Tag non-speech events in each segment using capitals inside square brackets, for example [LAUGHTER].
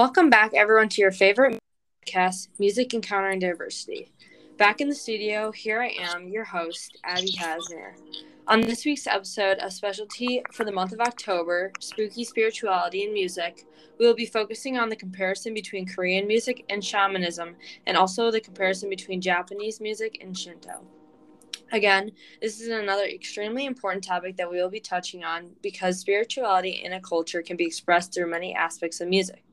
Welcome back, everyone, to your favorite podcast, Music Encountering Diversity. Back in the studio, here I am, your host, Abby Hasner. On this week's episode, a specialty for the month of October, spooky spirituality and music, we will be focusing on the comparison between Korean music and shamanism, and also the comparison between Japanese music and Shinto. Again, this is another extremely important topic that we will be touching on because spirituality in a culture can be expressed through many aspects of music.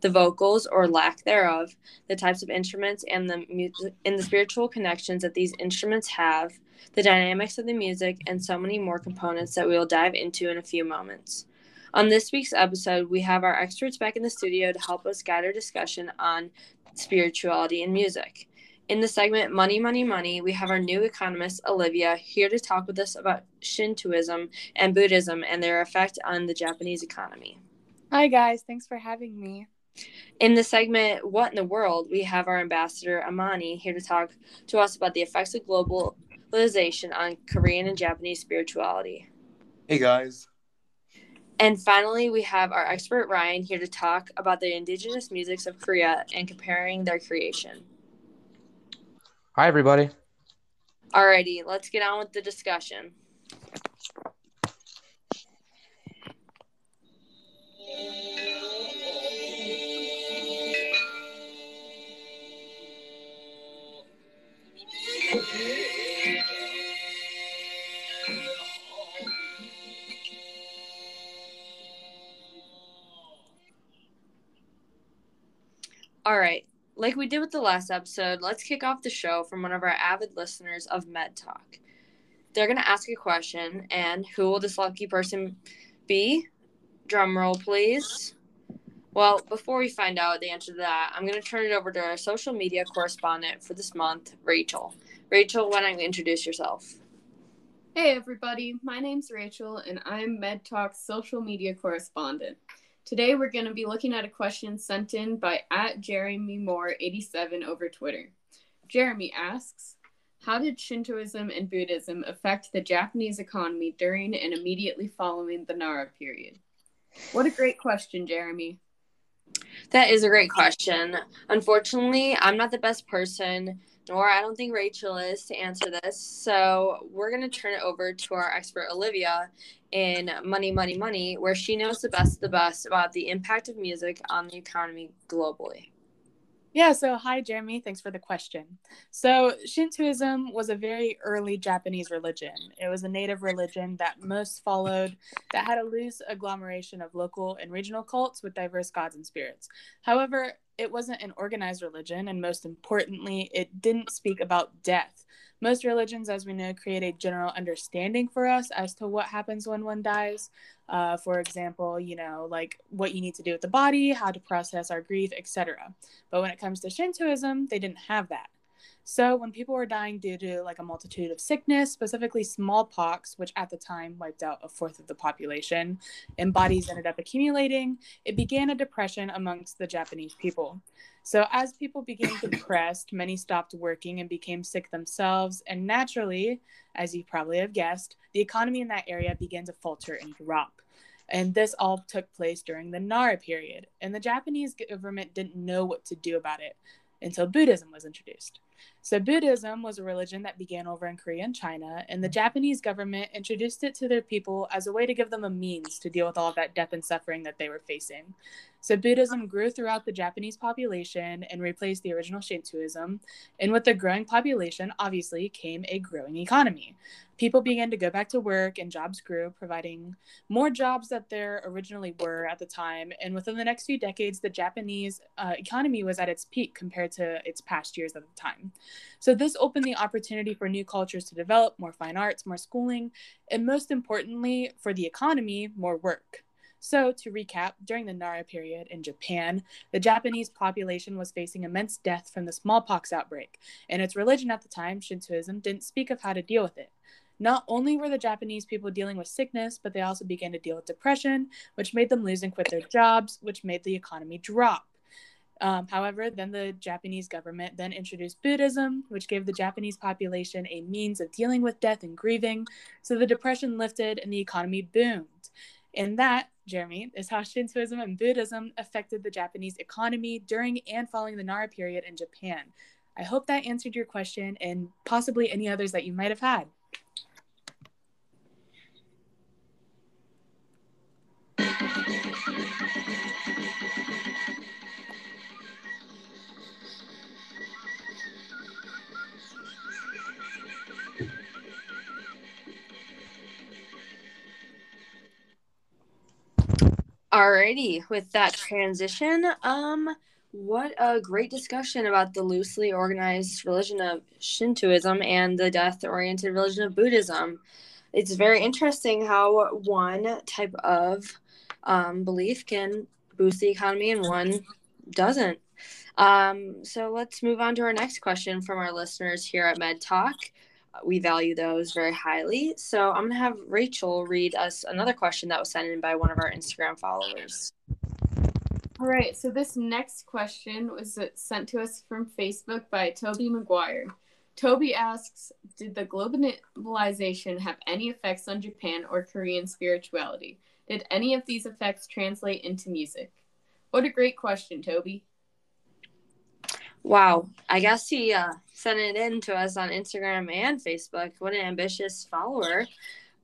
The vocals or lack thereof, the types of instruments and the music and the spiritual connections that these instruments have, the dynamics of the music, and so many more components that we will dive into in a few moments. On this week's episode, we have our experts back in the studio to help us guide our discussion on spirituality and music. In the segment Money, Money, Money, we have our new economist, Olivia, here to talk with us about Shintoism and Buddhism and their effect on the Japanese economy. Hi, guys. Thanks for having me. In the segment What in the World, we have our ambassador, Amani, here to talk to us about the effects of globalization on Korean and Japanese spirituality. Hey, guys. And finally, we have our expert, Ryan, here to talk about the indigenous musics of Korea and comparing their creation. Hi, everybody. Alrighty, let's get on with the discussion. All right, like we did with the last episode, let's kick off the show from one of our avid listeners of Med Talk. They're going to ask a question, and who will this lucky person be? Drum roll, please. Well, before we find out the answer to that, I'm going to turn it over to our social media correspondent for this month, Rachel. Rachel, why don't you introduce yourself? Hey, everybody. My name's Rachel, and I'm Med Talk's social media correspondent. Today, we're going to be looking at a question sent in by at Jeremy Moore 87 over Twitter. Jeremy asks, how did Shintoism and Buddhism affect the Japanese economy during and immediately following the Nara period? What a great question, Jeremy. That is a great question. Unfortunately, I'm not the best person, nor I don't think Rachel is, to answer this. So we're going to turn it over to our expert, Olivia, in Money, Money, Money, where she knows the best the best about the impact of music on the economy globally. Yeah, so hi, Jeremy. Thanks for the question. So, Shintoism was a very early Japanese religion. It was a native religion that most followed, that had a loose agglomeration of local and regional cults with diverse gods and spirits. However, it wasn't an organized religion, and most importantly, it didn't speak about death. Most religions, as we know, create a general understanding for us as to what happens when one dies. Uh, for example, you know, like what you need to do with the body, how to process our grief, etc. But when it comes to Shintoism, they didn't have that. So when people were dying due to like a multitude of sickness, specifically smallpox, which at the time wiped out a fourth of the population, and bodies ended up accumulating, it began a depression amongst the Japanese people. So as people became [COUGHS] depressed, many stopped working and became sick themselves, and naturally, as you probably have guessed, the economy in that area began to falter and drop. And this all took place during the Nara period, and the Japanese government didn't know what to do about it until Buddhism was introduced. So, Buddhism was a religion that began over in Korea and China, and the Japanese government introduced it to their people as a way to give them a means to deal with all of that death and suffering that they were facing. So, Buddhism grew throughout the Japanese population and replaced the original Shintoism. And with the growing population, obviously, came a growing economy. People began to go back to work, and jobs grew, providing more jobs that there originally were at the time. And within the next few decades, the Japanese uh, economy was at its peak compared to its past years at the time. So, this opened the opportunity for new cultures to develop, more fine arts, more schooling, and most importantly, for the economy, more work. So, to recap, during the Nara period in Japan, the Japanese population was facing immense death from the smallpox outbreak, and its religion at the time, Shintoism, didn't speak of how to deal with it. Not only were the Japanese people dealing with sickness, but they also began to deal with depression, which made them lose and quit their jobs, which made the economy drop. Um, however, then the Japanese government then introduced Buddhism, which gave the Japanese population a means of dealing with death and grieving. So the depression lifted and the economy boomed. And that, Jeremy, is how [LAUGHS] Shintoism and Buddhism affected the Japanese economy during and following the Nara period in Japan. I hope that answered your question and possibly any others that you might have had. Alrighty, with that transition, um, what a great discussion about the loosely organized religion of Shintoism and the death oriented religion of Buddhism. It's very interesting how one type of um, belief can boost the economy and one doesn't. Um, so let's move on to our next question from our listeners here at Med Talk we value those very highly. So I'm going to have Rachel read us another question that was sent in by one of our Instagram followers. All right. So this next question was sent to us from Facebook by Toby McGuire. Toby asks Did the globalization have any effects on Japan or Korean spirituality? Did any of these effects translate into music? What a great question, Toby. Wow. I guess he uh, sent it in to us on Instagram and Facebook. What an ambitious follower.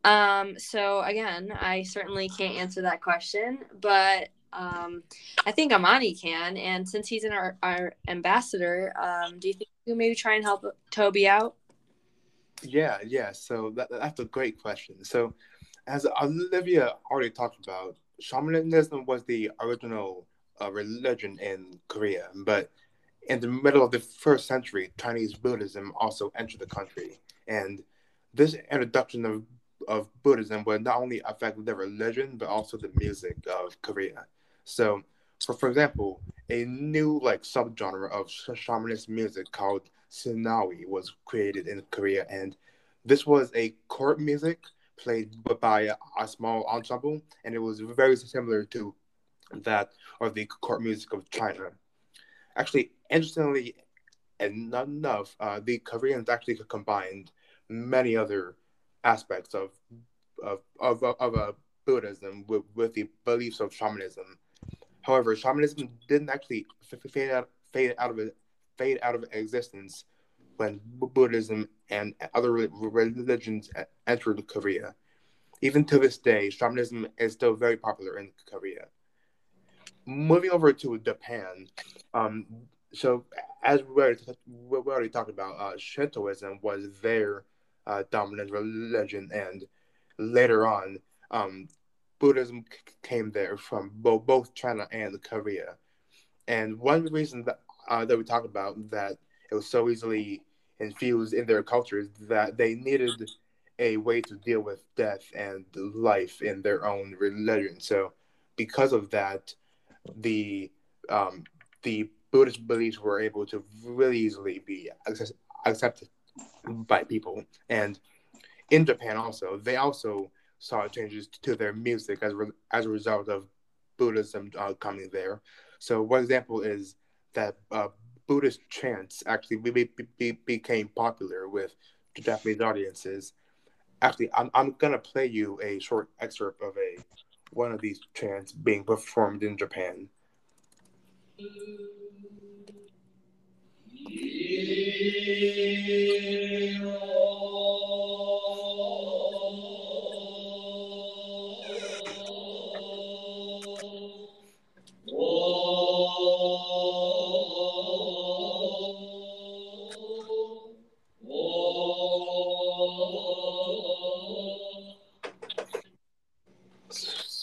Um, so, again, I certainly can't answer that question, but um, I think Amani can. And since he's in our, our ambassador, um, do you think you maybe try and help Toby out? Yeah, yeah. So that, that's a great question. So, as Olivia already talked about, shamanism was the original uh, religion in Korea, but in the middle of the first century, Chinese Buddhism also entered the country. And this introduction of, of Buddhism would not only affect the religion, but also the music of Korea. So, for, for example, a new like subgenre of shamanist music called Sinawi was created in Korea. And this was a court music played by a, a small ensemble, and it was very similar to that of the court music of China. Actually, interestingly and not enough, uh, the Koreans actually combined many other aspects of of of, of uh, Buddhism with, with the beliefs of shamanism. However, shamanism didn't actually fade out fade out of it fade out of existence when Buddhism and other religions entered Korea. Even to this day, shamanism is still very popular in Korea. Moving over to Japan, um, so as we already, we already talked about, uh, Shintoism was their uh, dominant religion, and later on, um, Buddhism came there from bo- both China and Korea. And one reason that uh, that we talked about that it was so easily infused in their culture is that they needed a way to deal with death and life in their own religion. So, because of that, the um, the Buddhist beliefs were able to really easily be access- accepted by people. And in Japan, also, they also saw changes to their music as, re- as a result of Buddhism uh, coming there. So, one example is that uh, Buddhist chants actually be- be- became popular with Japanese audiences. Actually, I'm, I'm going to play you a short excerpt of a one of these chants being performed in Japan. [LAUGHS]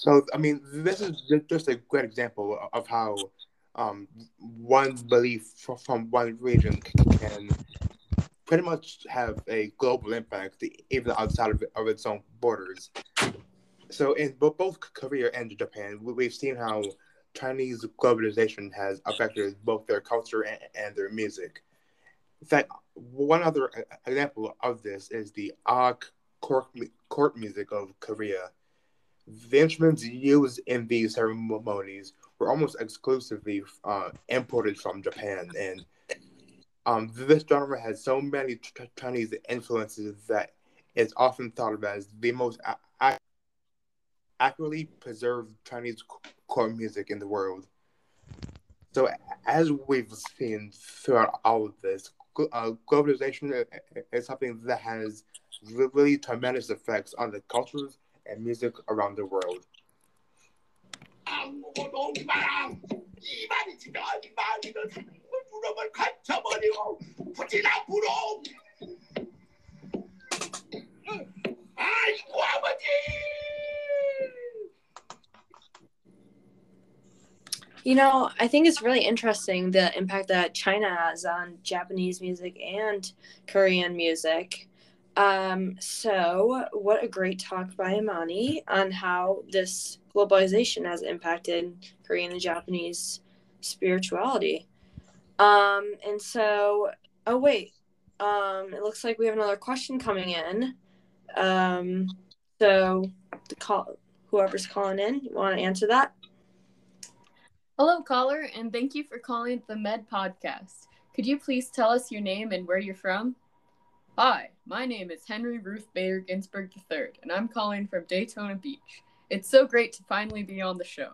So, I mean, this is just a great example of how um, one belief from one region can pretty much have a global impact, even outside of, of its own borders. So, in both Korea and Japan, we've seen how Chinese globalization has affected both their culture and, and their music. In fact, one other example of this is the Aak court, court music of Korea. The instruments used in these ceremonies were almost exclusively uh, imported from Japan, and um, this genre has so many Chinese influences that it's often thought of as the most accurately preserved Chinese court music in the world. So, as we've seen throughout all of this, uh, globalization is something that has really tremendous effects on the cultures and music around the world. You know, I think it's really interesting the impact that China has on Japanese music and Korean music. Um, so, what a great talk by Amani on how this globalization has impacted Korean and Japanese spirituality. Um, and so, oh, wait, um, it looks like we have another question coming in. Um, so, the call, whoever's calling in, you want to answer that? Hello, caller, and thank you for calling the Med Podcast. Could you please tell us your name and where you're from? Hi, my name is Henry Ruth Bader Ginsburg III, and I'm calling from Daytona Beach. It's so great to finally be on the show.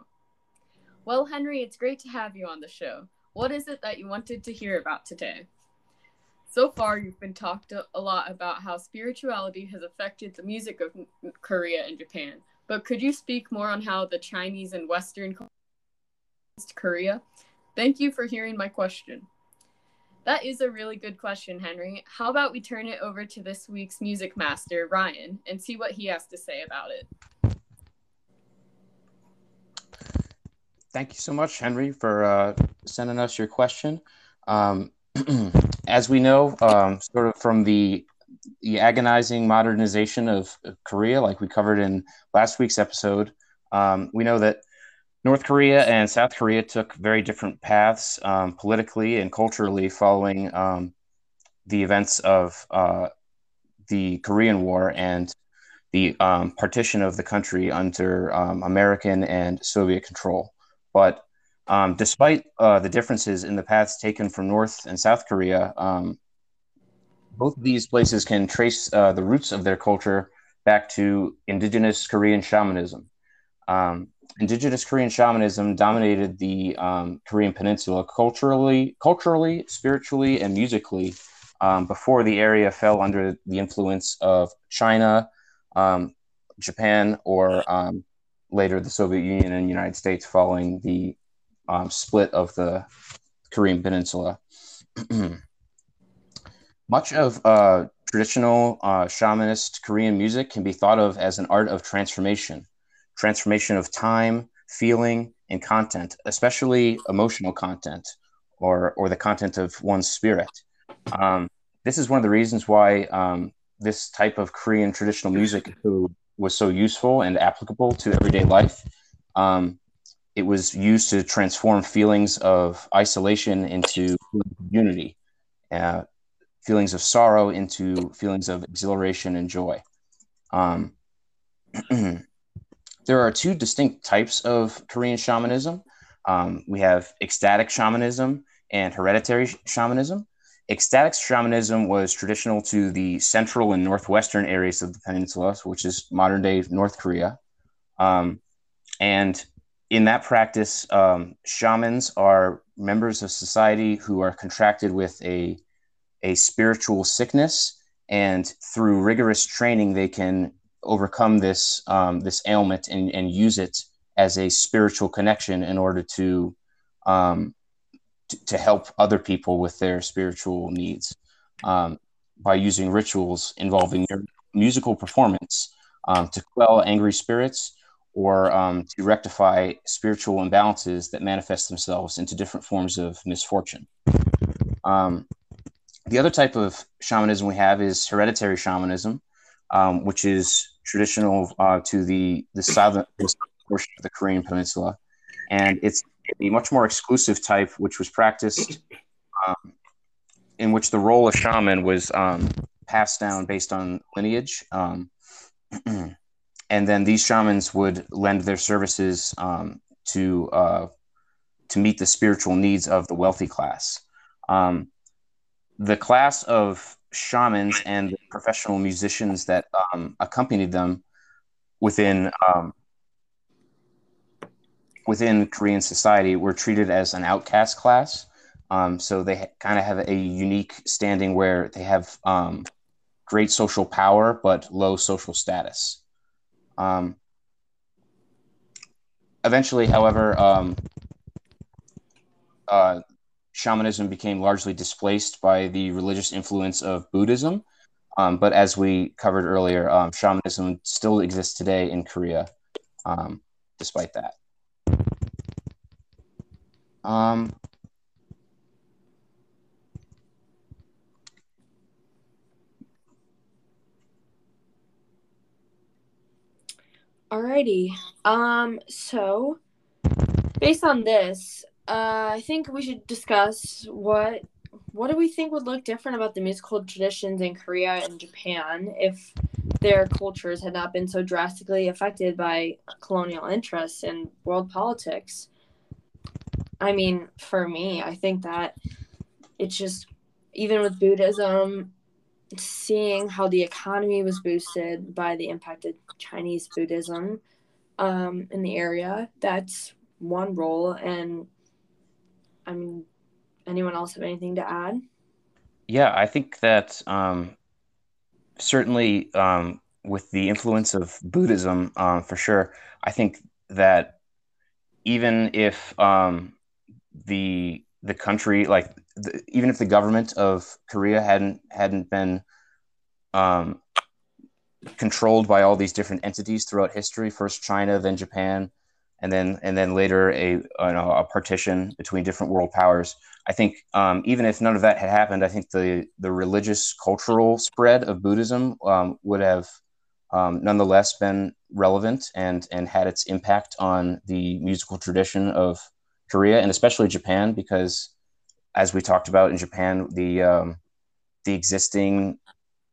Well, Henry, it's great to have you on the show. What is it that you wanted to hear about today? So far, you've been talked a lot about how spirituality has affected the music of Korea and Japan, but could you speak more on how the Chinese and Western Korea? Thank you for hearing my question. That is a really good question, Henry. How about we turn it over to this week's music master, Ryan, and see what he has to say about it? Thank you so much, Henry, for uh, sending us your question. Um, [CLEARS THROAT] as we know, um, sort of from the the agonizing modernization of, Korea, like we covered in last week's episode, um, we know that North Korea and South Korea took very different paths um, politically and culturally following um, the events of uh, the Korean War and the um, partition of the country under um, American and Soviet control. But um, despite uh, the differences in the paths taken from North and South Korea, um, both of these places can trace uh, the roots of their culture back to indigenous Korean shamanism. Um, indigenous Korean shamanism dominated the um, Korean Peninsula culturally, culturally, spiritually, and musically um, before the area fell under the influence of China, um, Japan, or um, later the Soviet Union and United States following the um, split of the Korean Peninsula. [CLEARS THROAT] Much of uh, traditional uh, shamanist Korean music can be thought of as an art of transformation transformation of time, feeling, and content, especially emotional content or, or the content of one's spirit. Um, this is one of the reasons why um, this type of Korean traditional music was so useful and applicable to everyday life. Um, it was used to transform feelings of isolation into unity, uh, feelings of sorrow into feelings of exhilaration and joy. Um, [CLEARS THROAT] there are two distinct types of Korean shamanism. Um, we have ecstatic shamanism and hereditary shamanism. Ecstatic shamanism was traditional to the central and northwestern areas of the peninsula, which is modern day North Korea. Um, and in that practice, um, shamans are members of society who are contracted with a, a spiritual sickness. And through rigorous training, they can overcome this um, this ailment and, and use it as a spiritual connection in order to, um, to, to help other people with their spiritual needs um, by using rituals involving musical performance um, to quell angry spirits or um, to rectify spiritual imbalances that manifest themselves into different forms of misfortune. Um, the other type of shamanism we have is hereditary shamanism, um, which is traditional uh, to the the southern portion of the Korean Peninsula, and it's a much more exclusive type, which was practiced, um, in which the role of shaman was um, passed down based on lineage, um, [CLEARS THROAT] and then these shamans would lend their services um, to uh, to meet the spiritual needs of the wealthy class. Um, the class of shamans and the professional musicians that um, accompanied them within um, within Korean society were treated as an outcast class. Um, so they ha- kind of have a unique standing where they have um, great social power but low social status. Um, eventually, however, um, uh, shamanism became largely displaced by the religious influence of Buddhism. Um, but as we covered earlier, um, shamanism still exists today in Korea, um, despite that. Um, Alrighty. Um, so based on this, uh, I think we should discuss what what do we think would look different about the musical traditions in Korea and Japan if their cultures had not been so drastically affected by colonial interests and world politics. I mean, for me, I think that it's just even with Buddhism, seeing how the economy was boosted by the impact of Chinese Buddhism um, in the area, that's one role. And I mean, anyone else have anything to add? Yeah, I think that um, certainly um, with the influence of Buddhism, um, for sure, I think that even if um, the the country, like the, even if the government of Korea hadn't hadn't been um, controlled by all these different entities throughout history, first China, then Japan, and then and then later a a partition between different world powers. I think um, even if none of that had happened, I think the the religious cultural spread of Buddhism um, would have um, nonetheless been relevant and and had its impact on the musical tradition of Korea and especially Japan because, as we talked about in Japan, the um, the existing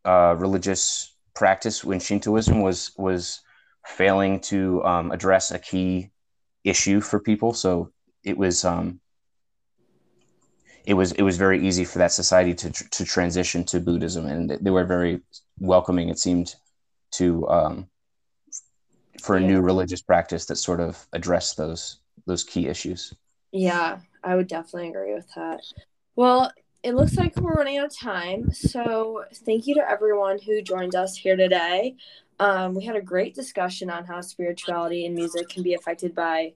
uh, religious practice when Shintoism was was failing to um, address a key issue for people. So it was um, it was it was very easy for that society to to transition to Buddhism, and they were very welcoming. It seemed to um, for a yeah. new religious practice that sort of addressed those those key issues. Yeah, I would definitely agree with that. Well, it looks like we're running out of time. So thank you to everyone who joined us here today. Um, we had a great discussion on how spirituality and music can be affected by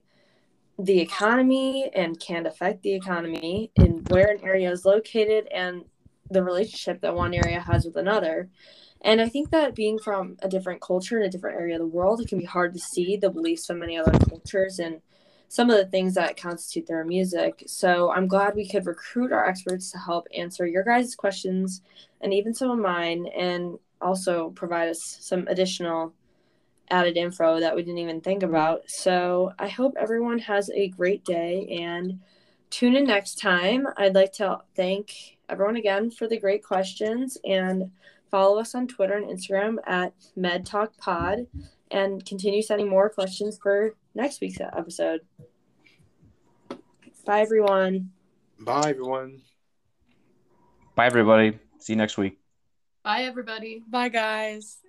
the economy and can affect the economy and where an area is located and the relationship that one area has with another. And I think that being from a different culture in a different area of the world, it can be hard to see the beliefs of many other cultures and some of the things that constitute their music. So I'm glad we could recruit our experts to help answer your guys' questions and even some of mine and also provide us some additional added info that we didn't even think about. So I hope everyone has a great day and tune in next time. I'd like to thank everyone again for the great questions and follow us on Twitter and Instagram at MedTalkPod and continue sending more questions for next week's episode. Bye, everyone. Bye, everyone. Bye, everybody. See you next week. Bye, everybody. Bye, guys.